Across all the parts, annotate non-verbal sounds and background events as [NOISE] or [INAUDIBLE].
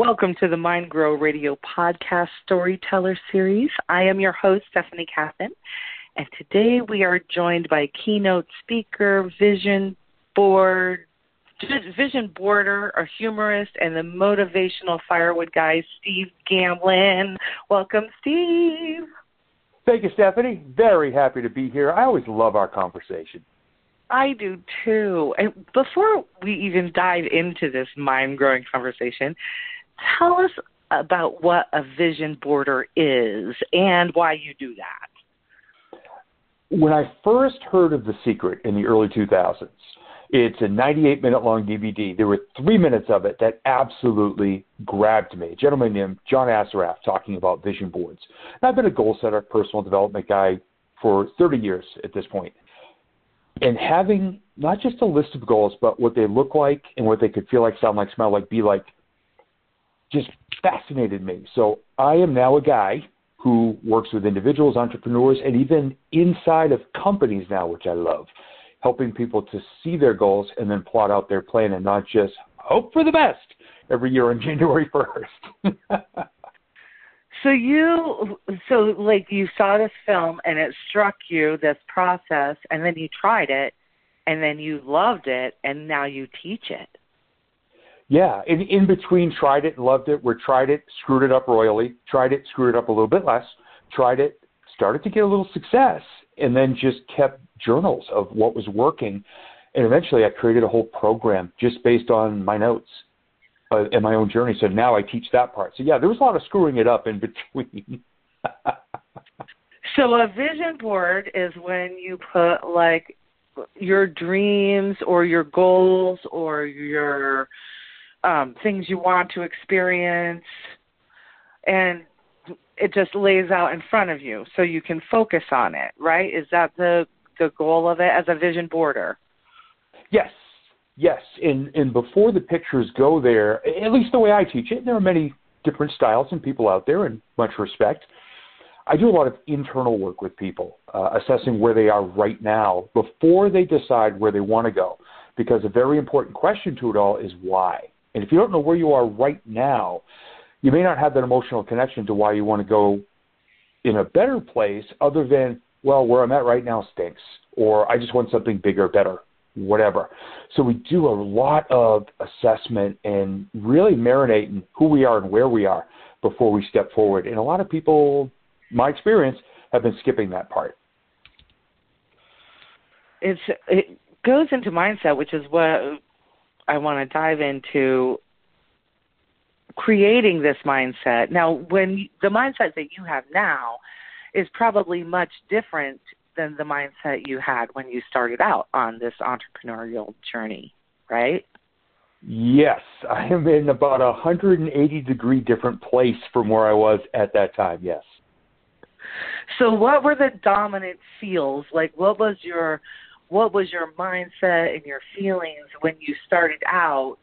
Welcome to the Mind Grow Radio podcast storyteller series. I am your host, Stephanie Kathan, and today we are joined by keynote speaker, vision board, vision boarder, a humorist, and the motivational firewood guy, Steve Gamlin. Welcome, Steve. Thank you, Stephanie. Very happy to be here. I always love our conversation. I do too. And before we even dive into this mind growing conversation, tell us about what a vision boarder is and why you do that. When I first heard of The Secret in the early 2000s, it's a 98 minute long DVD. There were three minutes of it that absolutely grabbed me. A gentleman named John Assaraf talking about vision boards. And I've been a goal setter, personal development guy for 30 years at this point. And having not just a list of goals, but what they look like and what they could feel like, sound like, smell like, be like, just fascinated me. So I am now a guy who works with individuals, entrepreneurs, and even inside of companies now, which I love, helping people to see their goals and then plot out their plan and not just hope for the best every year on [LAUGHS] January 1st. so you so like you saw this film and it struck you this process and then you tried it and then you loved it and now you teach it. Yeah, in in between, tried it and loved it. We tried it, screwed it up royally. Tried it, screwed it up a little bit less. Tried it, started to get a little success, and then just kept journals of what was working. And eventually, I created a whole program just based on my notes uh, and my own journey. So now I teach that part. So yeah, there was a lot of screwing it up in between. [LAUGHS] so a vision board is when you put like your dreams or your goals or your um, things you want to experience, and it just lays out in front of you so you can focus on it. Right? Is that the the goal of it as a vision boarder? Yes, yes. And and before the pictures go there, at least the way I teach it, there are many different styles and people out there, and much respect. I do a lot of internal work with people, uh, assessing where they are right now before they decide where they want to go. Because a very important question to it all is why. And if you don't know where you are right now, you may not have that emotional connection to why you want to go in a better place other than, well, where I'm at right now stinks, or I just want something bigger, better, whatever. So we do a lot of assessment and really marinating who we are and where we are before we step forward. And a lot of people, my experience, have been skipping that part. It's it goes into mindset, which is what I want to dive into creating this mindset. Now, when the mindset that you have now is probably much different than the mindset you had when you started out on this entrepreneurial journey, right? Yes, I am in about a 180 degree different place from where I was at that time. Yes. So, what were the dominant feels? Like, what was your what was your mindset and your feelings when you started out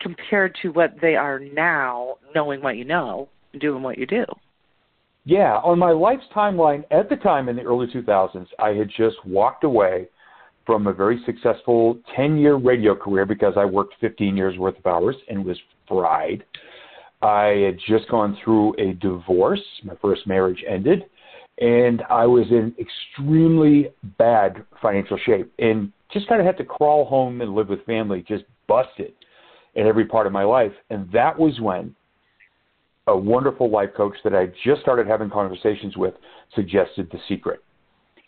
compared to what they are now, knowing what you know, doing what you do? Yeah, on my life's timeline at the time in the early 2000s, I had just walked away from a very successful 10 year radio career because I worked 15 years worth of hours and was fried. I had just gone through a divorce. My first marriage ended and I was in extremely bad financial shape and just kind of had to crawl home and live with family, just busted in every part of my life. And that was when a wonderful life coach that I just started having conversations with suggested the secret.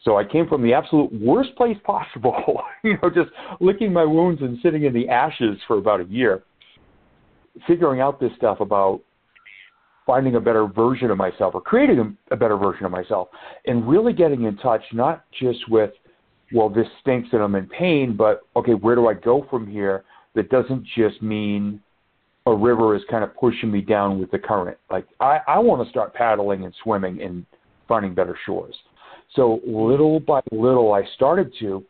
So I came from the absolute worst place possible, [LAUGHS] you know, just licking my wounds and sitting in the ashes for about a year, figuring out this stuff about finding a better version of myself or creating a, a better version of myself and really getting in touch not just with well this stinks and i'm in pain but okay where do i go from here? That doesn't just mean a river is kind of pushing me down with the current. Like i i want to start paddling and swimming and finding better shores. So little by little i started to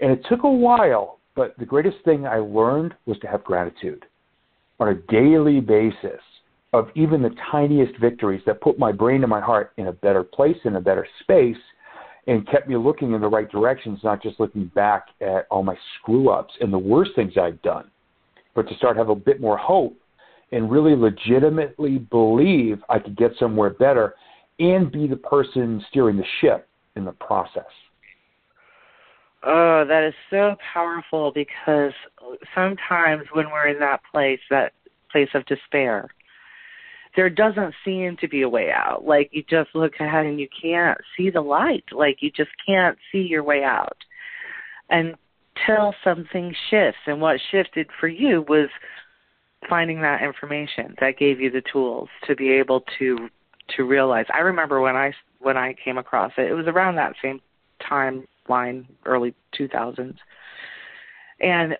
and it took a while but the greatest thing i learned was to have gratitude on a daily basis of even the tiniest victories that put my brain and my heart in a better place, in a better space, and kept me looking in the right directions, not just looking back at all my screw ups and the worst things I've done, but to start have a bit more hope and really legitimately believe I could get somewhere better and be the person steering the ship in the process. Oh, that is so powerful because sometimes when we're in that place, that place of despair, there doesn't seem to be a way out. Like you just look ahead and you can't see the light. Like you just can't see your way out until something shifts. And what shifted for you was finding that information that gave you the tools to be able to to realize. I remember when I when I came across it. It was around that same timeline, early 2000s, and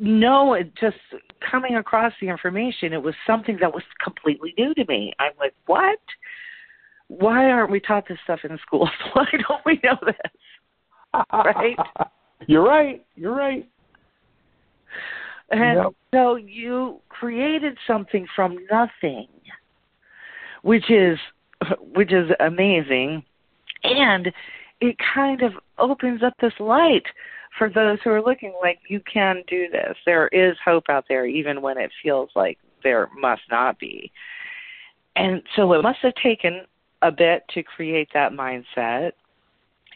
no, it just coming across the information, it was something that was completely new to me. I'm like, what? Why aren't we taught this stuff in schools? [LAUGHS] Why don't we know this? [LAUGHS] right? You're right. You're right. And yep. so you created something from nothing, which is which is amazing, and it kind of opens up this light for those who are looking like you can do this. There is hope out there, even when it feels like there must not be. And so it must have taken a bit to create that mindset.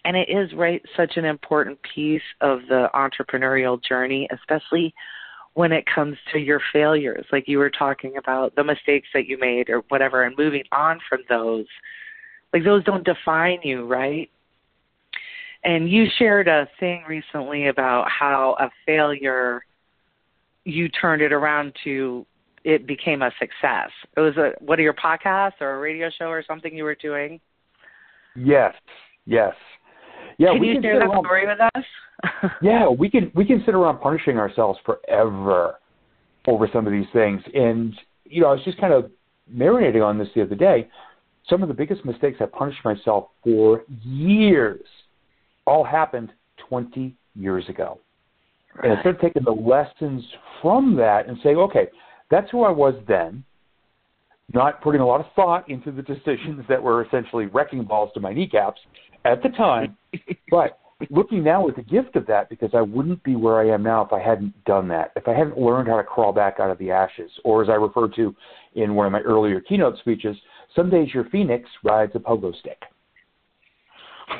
And it is right such an important piece of the entrepreneurial journey, especially when it comes to your failures, like you were talking about the mistakes that you made or whatever, and moving on from those. Like those don't define you, right? And you shared a thing recently about how a failure, you turned it around to it became a success. It was a what are your podcasts or a radio show or something you were doing? Yes, yes. Yeah, can we you can share that around, story with us? [LAUGHS] yeah, we can we can sit around punishing ourselves forever over some of these things. And you know, I was just kind of marinating on this the other day. Some of the biggest mistakes I punished myself for years all happened 20 years ago. Right. And instead of taking the lessons from that and saying, okay, that's who I was then, not putting a lot of thought into the decisions that were essentially wrecking balls to my kneecaps at the time, [LAUGHS] but looking now with the gift of that because I wouldn't be where I am now if I hadn't done that, if I hadn't learned how to crawl back out of the ashes, or as I referred to in one of my earlier keynote speeches, some days your phoenix rides a pogo stick.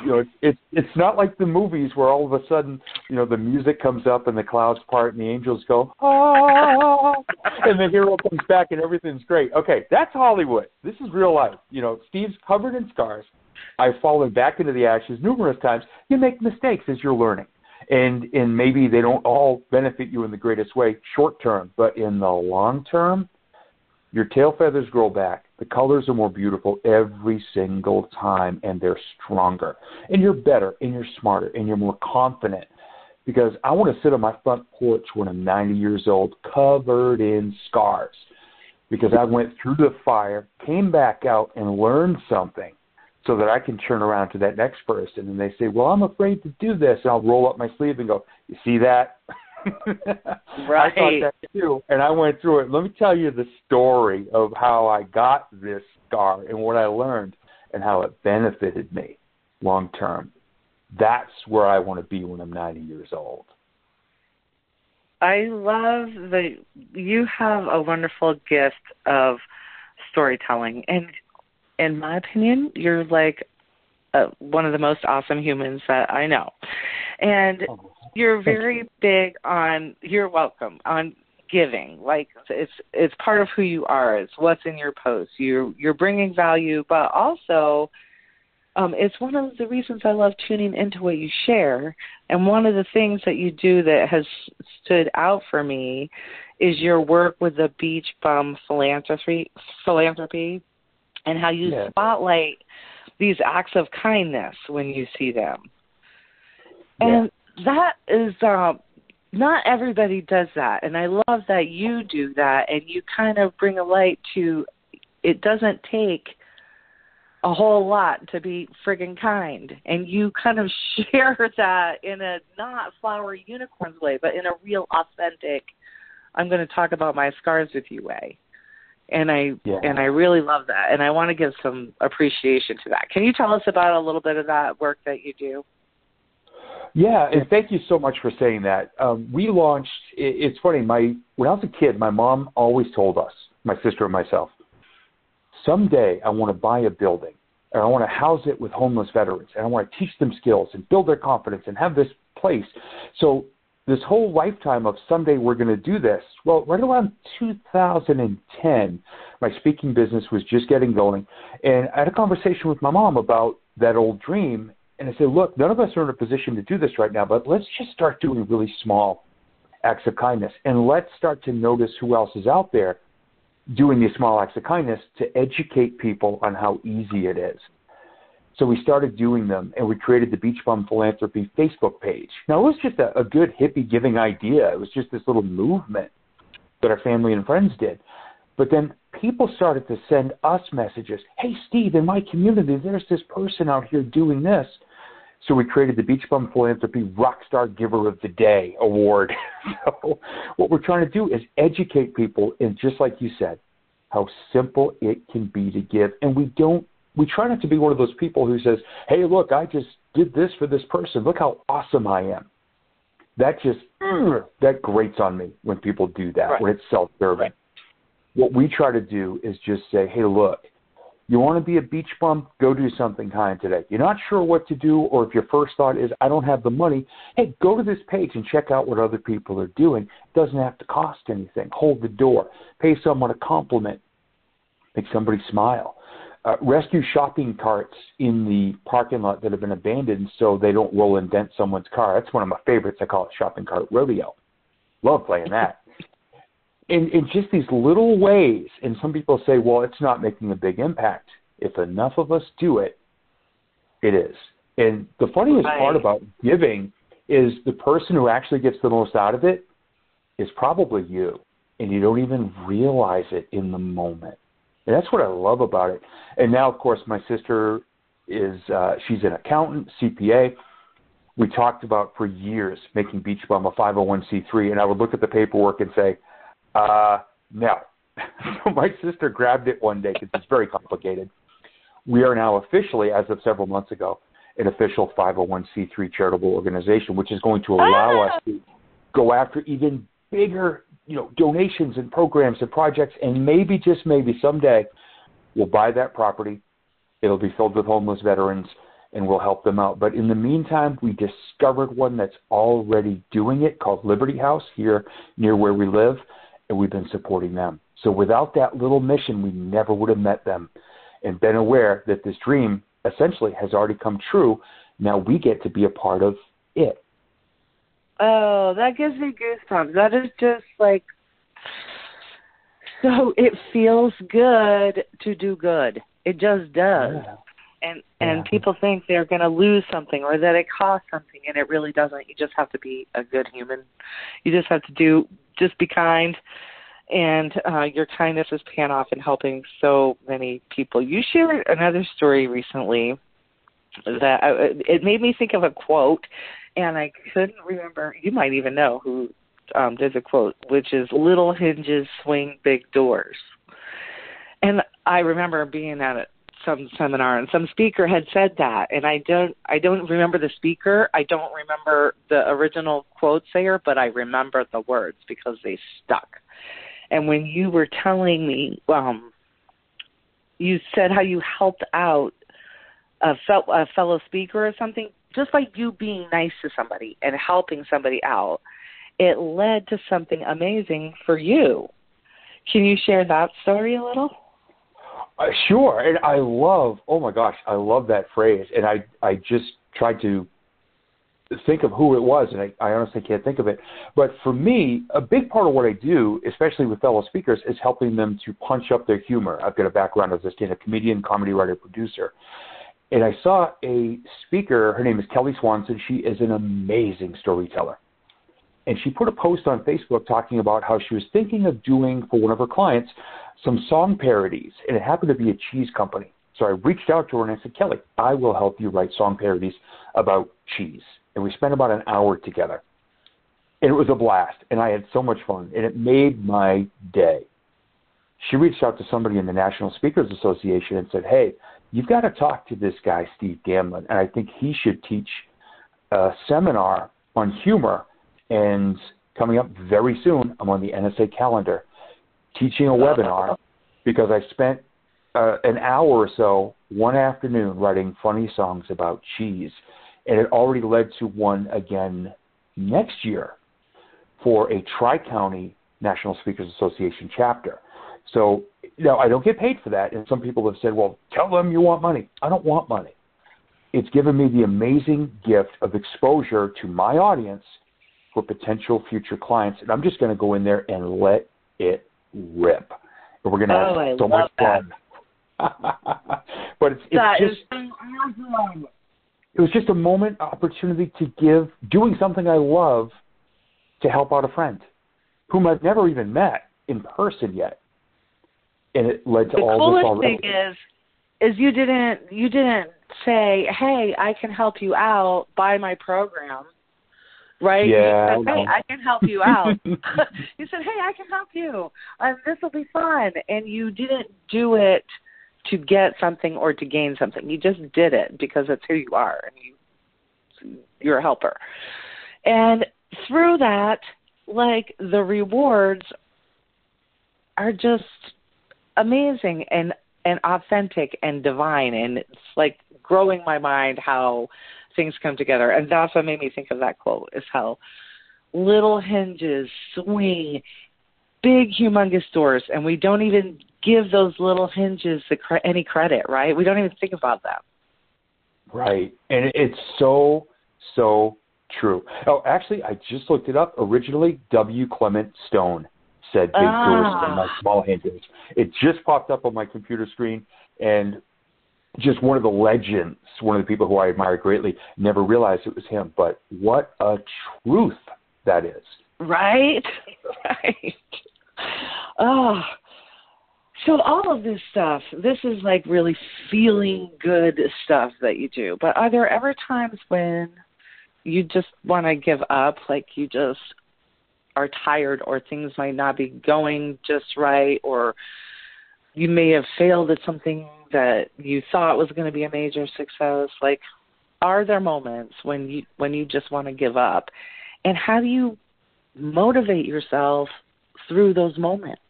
You know, it's it's it's not like the movies where all of a sudden, you know, the music comes up and the clouds part and the angels go ah, and the hero comes back and everything's great. Okay, that's Hollywood. This is real life. You know, Steve's covered in scars I've fallen back into the ashes numerous times. You make mistakes as you're learning. And and maybe they don't all benefit you in the greatest way short term, but in the long term, your tail feathers grow back. The colors are more beautiful every single time and they're stronger. And you're better and you're smarter and you're more confident. Because I want to sit on my front porch when I'm 90 years old, covered in scars. Because I went through the fire, came back out, and learned something so that I can turn around to that next person and they say, "Well, I'm afraid to do this," and I'll roll up my sleeve and go, "You see that?" Right. [LAUGHS] I thought that too, and I went through it. Let me tell you the story of how I got this scar and what I learned and how it benefited me long term. That's where I want to be when I'm 90 years old. I love that you have a wonderful gift of storytelling and in my opinion, you're like uh, one of the most awesome humans that I know. And oh, you're very big on you're welcome on giving. Like it's it's part of who you are. It's what's in your post. You you're bringing value, but also um, it's one of the reasons I love tuning into what you share. And one of the things that you do that has stood out for me is your work with the Beach Bum Philanthropy Philanthropy and how you yeah. spotlight these acts of kindness when you see them. And that is uh, not everybody does that, and I love that you do that, and you kind of bring a light to. It doesn't take a whole lot to be friggin' kind, and you kind of [LAUGHS] share that in a not flowery unicorns way, but in a real authentic. I'm going to talk about my scars with you way and I yeah. and I really love that, and I want to give some appreciation to that. Can you tell us about a little bit of that work that you do? Yeah, and thank you so much for saying that. Um, we launched. It, it's funny. My when I was a kid, my mom always told us, my sister and myself, someday I want to buy a building and I want to house it with homeless veterans and I want to teach them skills and build their confidence and have this place. So this whole lifetime of someday we're going to do this. Well, right around 2010, my speaking business was just getting going, and I had a conversation with my mom about that old dream. And I said, look, none of us are in a position to do this right now, but let's just start doing really small acts of kindness, and let's start to notice who else is out there doing these small acts of kindness to educate people on how easy it is. So we started doing them, and we created the Beach Bum Philanthropy Facebook page. Now, it was just a, a good hippie giving idea. It was just this little movement that our family and friends did. But then people started to send us messages. Hey, Steve, in my community, there's this person out here doing this. So we created the Beach Bum Philanthropy Rockstar Giver of the Day Award. [LAUGHS] so what we're trying to do is educate people, and just like you said, how simple it can be to give. And we don't, we try not to be one of those people who says, hey, look, I just did this for this person. Look how awesome I am. That just, mm, that grates on me when people do that, right. when it's self serving. Right. What we try to do is just say, hey, look, you want to be a beach bum? Go do something kind today. You're not sure what to do, or if your first thought is, I don't have the money, hey, go to this page and check out what other people are doing. It doesn't have to cost anything. Hold the door. Pay someone a compliment. Make somebody smile. Uh, rescue shopping carts in the parking lot that have been abandoned so they don't roll and dent someone's car. That's one of my favorites. I call it shopping cart rodeo. Love playing that in, in just these little ways. And some people say, well, it's not making a big impact. If enough of us do it, it is. And the funniest right. part about giving is the person who actually gets the most out of it is probably you. And you don't even realize it in the moment. And that's what I love about it. And now, of course, my sister is, uh, she's an accountant, CPA. We talked about for years making Beach Bum a 501c3. And I would look at the paperwork and say, uh, no. [LAUGHS] so my sister grabbed it one day because it's very complicated. We are now officially, as of several months ago, an official 501c3 charitable organization, which is going to allow ah! us to go after even bigger, you know, donations and programs and projects, and maybe just maybe someday we'll buy that property. It'll be filled with homeless veterans, and we'll help them out. But in the meantime, we discovered one that's already doing it called Liberty House here near where we live and we've been supporting them. So without that little mission, we never would have met them and been aware that this dream essentially has already come true. Now we get to be a part of it. Oh, that gives me goosebumps. That is just like so it feels good to do good. It just does. Yeah. And and yeah. people think they're going to lose something or that it costs something and it really doesn't. You just have to be a good human. You just have to do just be kind and uh, your kindness is paying off in helping so many people. You shared another story recently that I, uh, it made me think of a quote, and I couldn't remember. You might even know who um, did the quote, which is "Little hinges swing big doors." And I remember being at some seminar and some speaker had said that and I don't I don't remember the speaker. I don't remember the original quote sayer, but I remember the words because they stuck. And when you were telling me um you said how you helped out a, fel- a fellow speaker or something just by you being nice to somebody and helping somebody out it led to something amazing for you can you share that story a little uh, sure, and I love. Oh my gosh, I love that phrase, and I I just tried to think of who it was, and I, I honestly can't think of it. But for me, a big part of what I do, especially with fellow speakers, is helping them to punch up their humor. I've got a background as a stand-up comedian, comedy writer, producer, and I saw a speaker. Her name is Kelly Swanson. She is an amazing storyteller. And she put a post on Facebook talking about how she was thinking of doing for one of her clients some song parodies, and it happened to be a cheese company. So I reached out to her and I said, Kelly, I will help you write song parodies about cheese. And we spent about an hour together. And it was a blast, and I had so much fun, and it made my day. She reached out to somebody in the National Speakers Association and said, Hey, you've got to talk to this guy, Steve Gamlin, and I think he should teach a seminar on humor, and coming up very soon, I'm on the NSA calendar teaching a webinar because I spent uh, an hour or so one afternoon writing funny songs about cheese, and it already led to one again next year for a Tri County National Speakers Association chapter. So, know, I don't get paid for that. And some people have said, well, tell them you want money. I don't want money. It's given me the amazing gift of exposure to my audience for potential future clients. And I'm just going to go in there and let it rip. And we're going to oh, have I so much that. fun. [LAUGHS] but it's, it's that just, awesome. it was just a moment opportunity to give, doing something I love to help out a friend whom I've never even met in person yet. And it led to all the all coolest this already. thing is is you didn't you didn't say hey i can help you out buy my program right? Yeah, said I hey i can help you out. [LAUGHS] [LAUGHS] You said hey i can help you um, this will be fun. And you didn't do it to get something or to gain something. You just did it because it's who you are and you you're a helper. And through that like the rewards are just amazing and and authentic and divine. And it's like growing my mind how things come together and that's what made me think of that quote is how little hinges swing big humongous doors and we don't even give those little hinges the cre- any credit right we don't even think about them Right. And it's so, so true. Oh, actually, I just looked it up. Originally, W. Clement Stone said big doors Ah. and like small hinges. It just popped up on my computer screen, and just one of the legends, one of the people who I admire greatly, never realized it was him. But what a truth that is. Right? [LAUGHS] Right. Oh. So all of this stuff, this is like really feeling good stuff that you do. But are there ever times when you just want to give up, like you just are tired or things might not be going just right or you may have failed at something that you thought was going to be a major success like are there moments when you when you just want to give up and how do you motivate yourself through those moments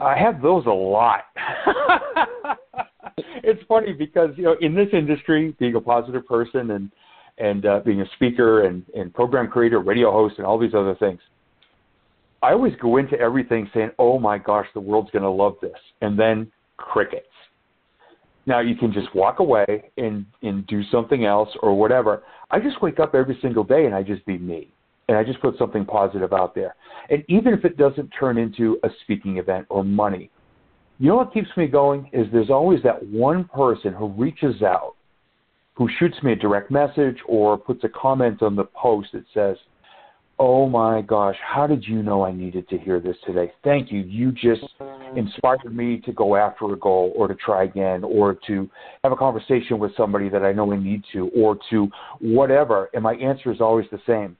I have those a lot. [LAUGHS] it's funny because you know in this industry, being a positive person and and uh, being a speaker and, and program creator, radio host, and all these other things, I always go into everything saying, "Oh my gosh, the world's going to love this," and then crickets. Now you can just walk away and and do something else or whatever. I just wake up every single day and I just be me and I just put something positive out there. And even if it doesn't turn into a speaking event or money, you know what keeps me going is there's always that one person who reaches out, who shoots me a direct message or puts a comment on the post that says, Oh my gosh, how did you know I needed to hear this today? Thank you. You just inspired me to go after a goal or to try again or to have a conversation with somebody that I know I need to or to whatever. And my answer is always the same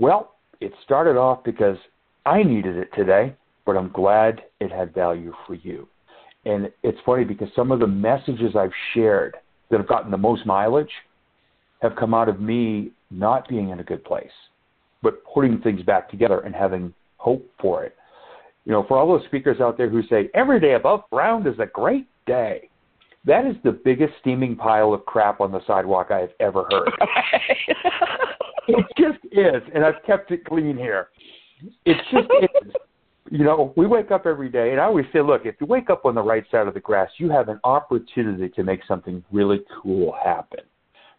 well, it started off because I needed it today, but I'm glad it had value for you. And it's funny because some of the messages I've shared that have gotten the most mileage have come out of me not being in a good place, but putting things back together and having hope for it. You know, for all those speakers out there who say every day above ground is a great day, that is the biggest steaming pile of crap on the sidewalk I have ever heard. [LAUGHS] it just is, and I've kept it clean here. It just [LAUGHS] is. You know, we wake up every day, and I always say, look, if you wake up on the right side of the grass, you have an opportunity to make something really cool happen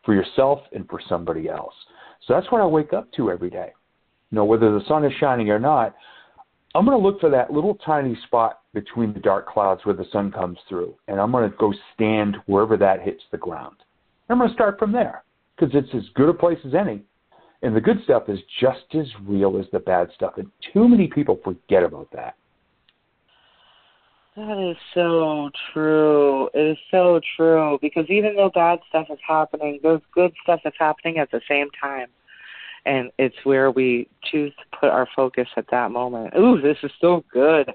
for yourself and for somebody else. So that's what I wake up to every day. You know, whether the sun is shining or not, I'm going to look for that little tiny spot between the dark clouds where the sun comes through, and I'm going to go stand wherever that hits the ground. I'm going to start from there because it's as good a place as any. And the good stuff is just as real as the bad stuff. And too many people forget about that. That is so true. It is so true because even though bad stuff is happening, there's good stuff that's happening at the same time. And it's where we choose to put our focus at that moment. Ooh, this is so good.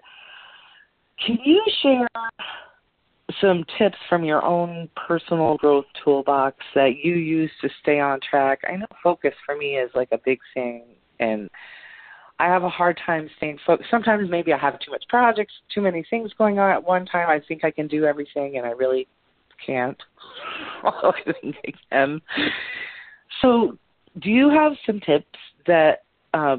Can you share some tips from your own personal growth toolbox that you use to stay on track. I know focus for me is like a big thing, and I have a hard time staying focused. Sometimes maybe I have too much projects, too many things going on at one time. I think I can do everything, and I really can't. [LAUGHS] I think I can. So, do you have some tips that uh,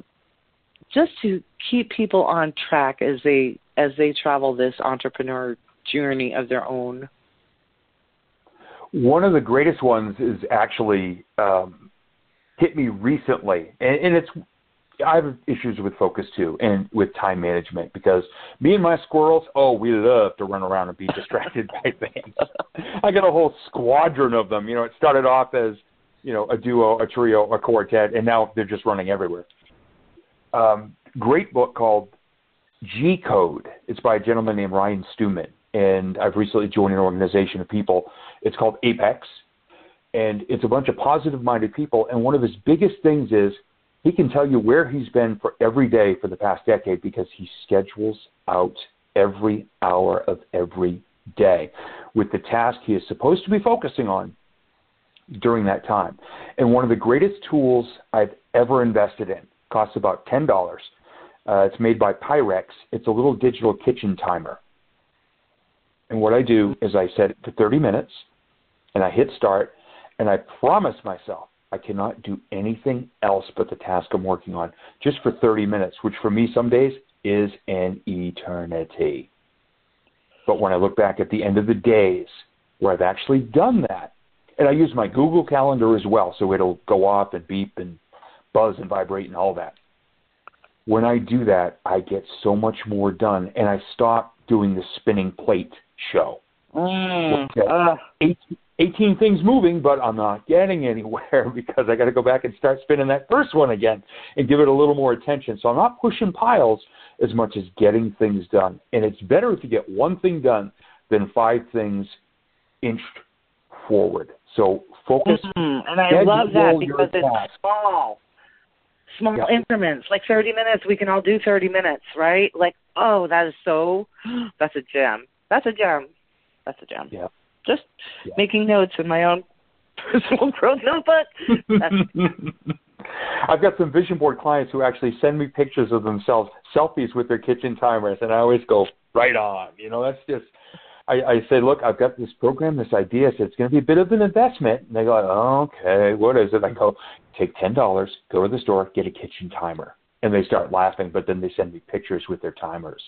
just to keep people on track as they as they travel this entrepreneur journey of their own? One of the greatest ones is actually um, hit me recently, and, and it's I have issues with focus too, and with time management because me and my squirrels, oh, we love to run around and be distracted [LAUGHS] by things. I got a whole squadron of them. You know, it started off as you know a duo, a trio, a quartet, and now they're just running everywhere. Um, great book called G Code. It's by a gentleman named Ryan Stewman, and I've recently joined an organization of people. It's called Apex, and it's a bunch of positive-minded people. And one of his biggest things is he can tell you where he's been for every day for the past decade because he schedules out every hour of every day with the task he is supposed to be focusing on during that time. And one of the greatest tools I've ever invested in costs about $10. Uh, it's made by Pyrex. It's a little digital kitchen timer. And what I do is I set it to 30 minutes and I hit start and I promise myself I cannot do anything else but the task I'm working on just for 30 minutes, which for me some days is an eternity. But when I look back at the end of the days where I've actually done that, and I use my Google Calendar as well, so it'll go off and beep and buzz and vibrate and all that. When I do that, I get so much more done, and I stop doing the spinning plate show. Mm, uh. 18, 18 things moving, but I'm not getting anywhere [LAUGHS] because I got to go back and start spinning that first one again and give it a little more attention. So I'm not pushing piles as much as getting things done. And it's better to get one thing done than five things inched forward. So focus. Mm-hmm. And I love that because it's task. small. Small yeah. increments, like 30 minutes. We can all do 30 minutes, right? Like, oh, that is so, [GASPS] that's a gem. That's a gem. That's a gem. Yeah. Just yeah. making notes in my own [LAUGHS] personal growth notebook. [LAUGHS] I've got some vision board clients who actually send me pictures of themselves, selfies with their kitchen timers, and I always go right on. You know, that's just. I, I say, look, I've got this program, this idea. Said it's going to be a bit of an investment, and they go, okay, what is it? I go, take ten dollars, go to the store, get a kitchen timer, and they start laughing. But then they send me pictures with their timers,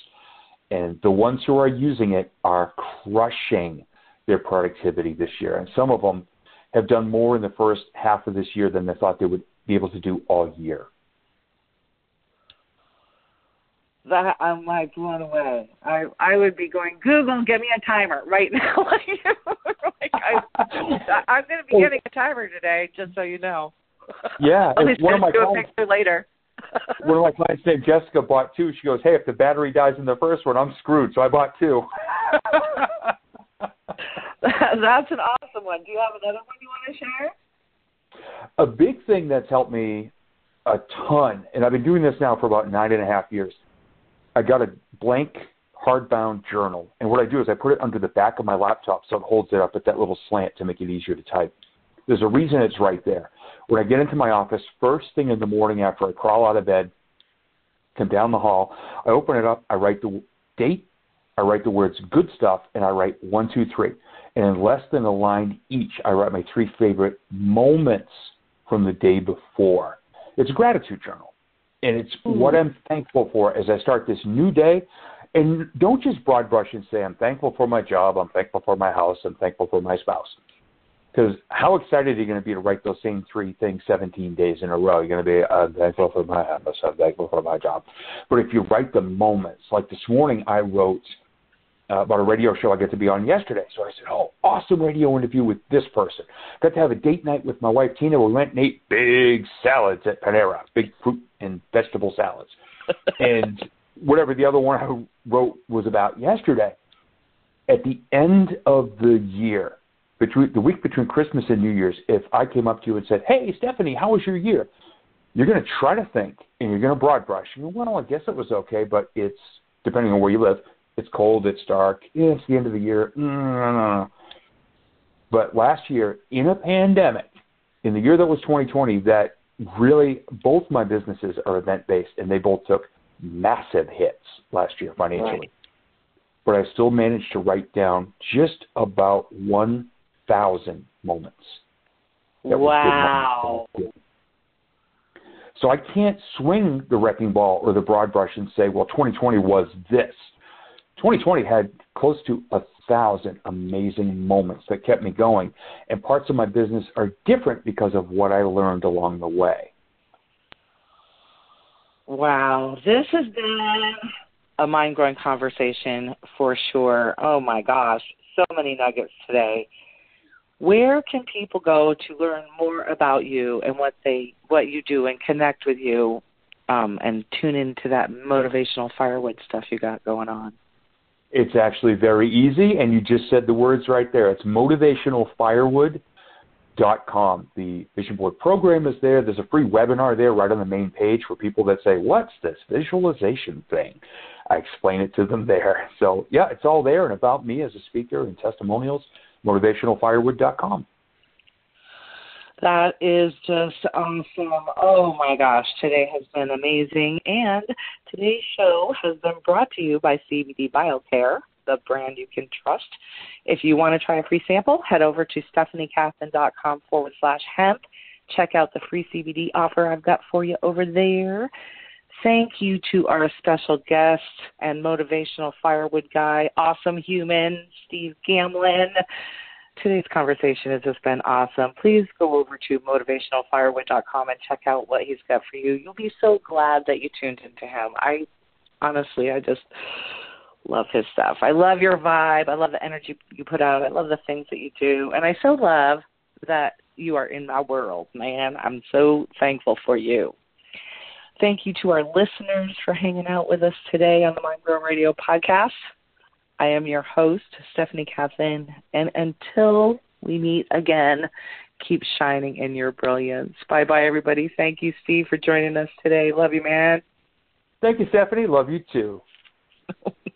and the ones who are using it are crushing their productivity this year. And some of them have done more in the first half of this year than they thought they would be able to do all year. That I'm like blown away. I I would be going Google, and get me a timer right [LAUGHS] now. [LAUGHS] like I, I'm going to be getting a timer today, just so you know. Yeah, [LAUGHS] one of my do a picture later. one of my clients named Jessica bought two. She goes, "Hey, if the battery dies in the first one, I'm screwed." So I bought two. [LAUGHS] that's an awesome one. Do you have another one you want to share? A big thing that's helped me a ton, and I've been doing this now for about nine and a half years. I got a blank hardbound journal, and what I do is I put it under the back of my laptop so it holds it up at that little slant to make it easier to type. There's a reason it's right there. When I get into my office, first thing in the morning after I crawl out of bed, come down the hall, I open it up, I write the date, I write the words good stuff, and I write one, two, three. And in less than a line each, I write my three favorite moments from the day before. It's a gratitude journal. And it's mm-hmm. what I'm thankful for as I start this new day. And don't just broad brush and say, I'm thankful for my job, I'm thankful for my house, I'm thankful for my spouse. Because how excited are you going to be to write those same three things 17 days in a row? You're going to be, I'm thankful for my house, I'm thankful for my job. But if you write the moments, like this morning, I wrote uh, about a radio show I got to be on yesterday. So I said, "Oh, awesome radio interview with this person." Got to have a date night with my wife Tina. We went and ate big salads at Panera, big fruit and vegetable salads, [LAUGHS] and whatever the other one I wrote was about yesterday. At the end of the year, between the week between Christmas and New Year's, if I came up to you and said, "Hey, Stephanie, how was your year?" You're going to try to think, and you're going to broad brush. You go, well, I guess it was okay, but it's depending on where you live It's cold. It's dark. Yeah, it's the end of the year. Mm-hmm. But last year, in a pandemic, in the year that was 2020, that really both my businesses are event based, and they both took massive hits last year financially. Right. But I still managed to write down just about 1,000 moments. Wow. So I can't swing the wrecking ball or the broad brush and say, well, 2020 was this. 2020 had close to a thousand amazing moments that kept me going. And parts of my business are different because of what I learned along the way. Wow. This has been a mind growing conversation for sure. Oh my gosh. So many nuggets today. Where can people go to learn more about you and what they what you do and connect with you um, and tune into that motivational firewood stuff you got going on? It's actually very easy, and you just said the words right there. It's motivationalfirewood.com. The Vision Board program is there. There's a free webinar there right on the main page for people that say, What's this visualization thing? I explain it to them there. So, yeah, it's all there and about me as a speaker and testimonials motivationalfirewood.com. That is just awesome. Oh my gosh, today has been amazing. And today's show has been brought to you by CBD BioCare, the brand you can trust. If you want to try a free sample, head over to stephaniekathan.com forward slash hemp. Check out the free CBD offer I've got for you over there. Thank you to our special guest and motivational firewood guy, awesome human, Steve Gamlin. Today's conversation has just been awesome. Please go over to motivationalfirewood.com and check out what he's got for you. You'll be so glad that you tuned into him. I honestly, I just love his stuff. I love your vibe. I love the energy you put out. I love the things that you do. And I so love that you are in my world, man. I'm so thankful for you. Thank you to our listeners for hanging out with us today on the Mind Grow Radio podcast. I am your host, Stephanie Kathan, and until we meet again, keep shining in your brilliance. Bye bye, everybody. Thank you, Steve, for joining us today. Love you, man. Thank you, Stephanie. Love you too. [LAUGHS]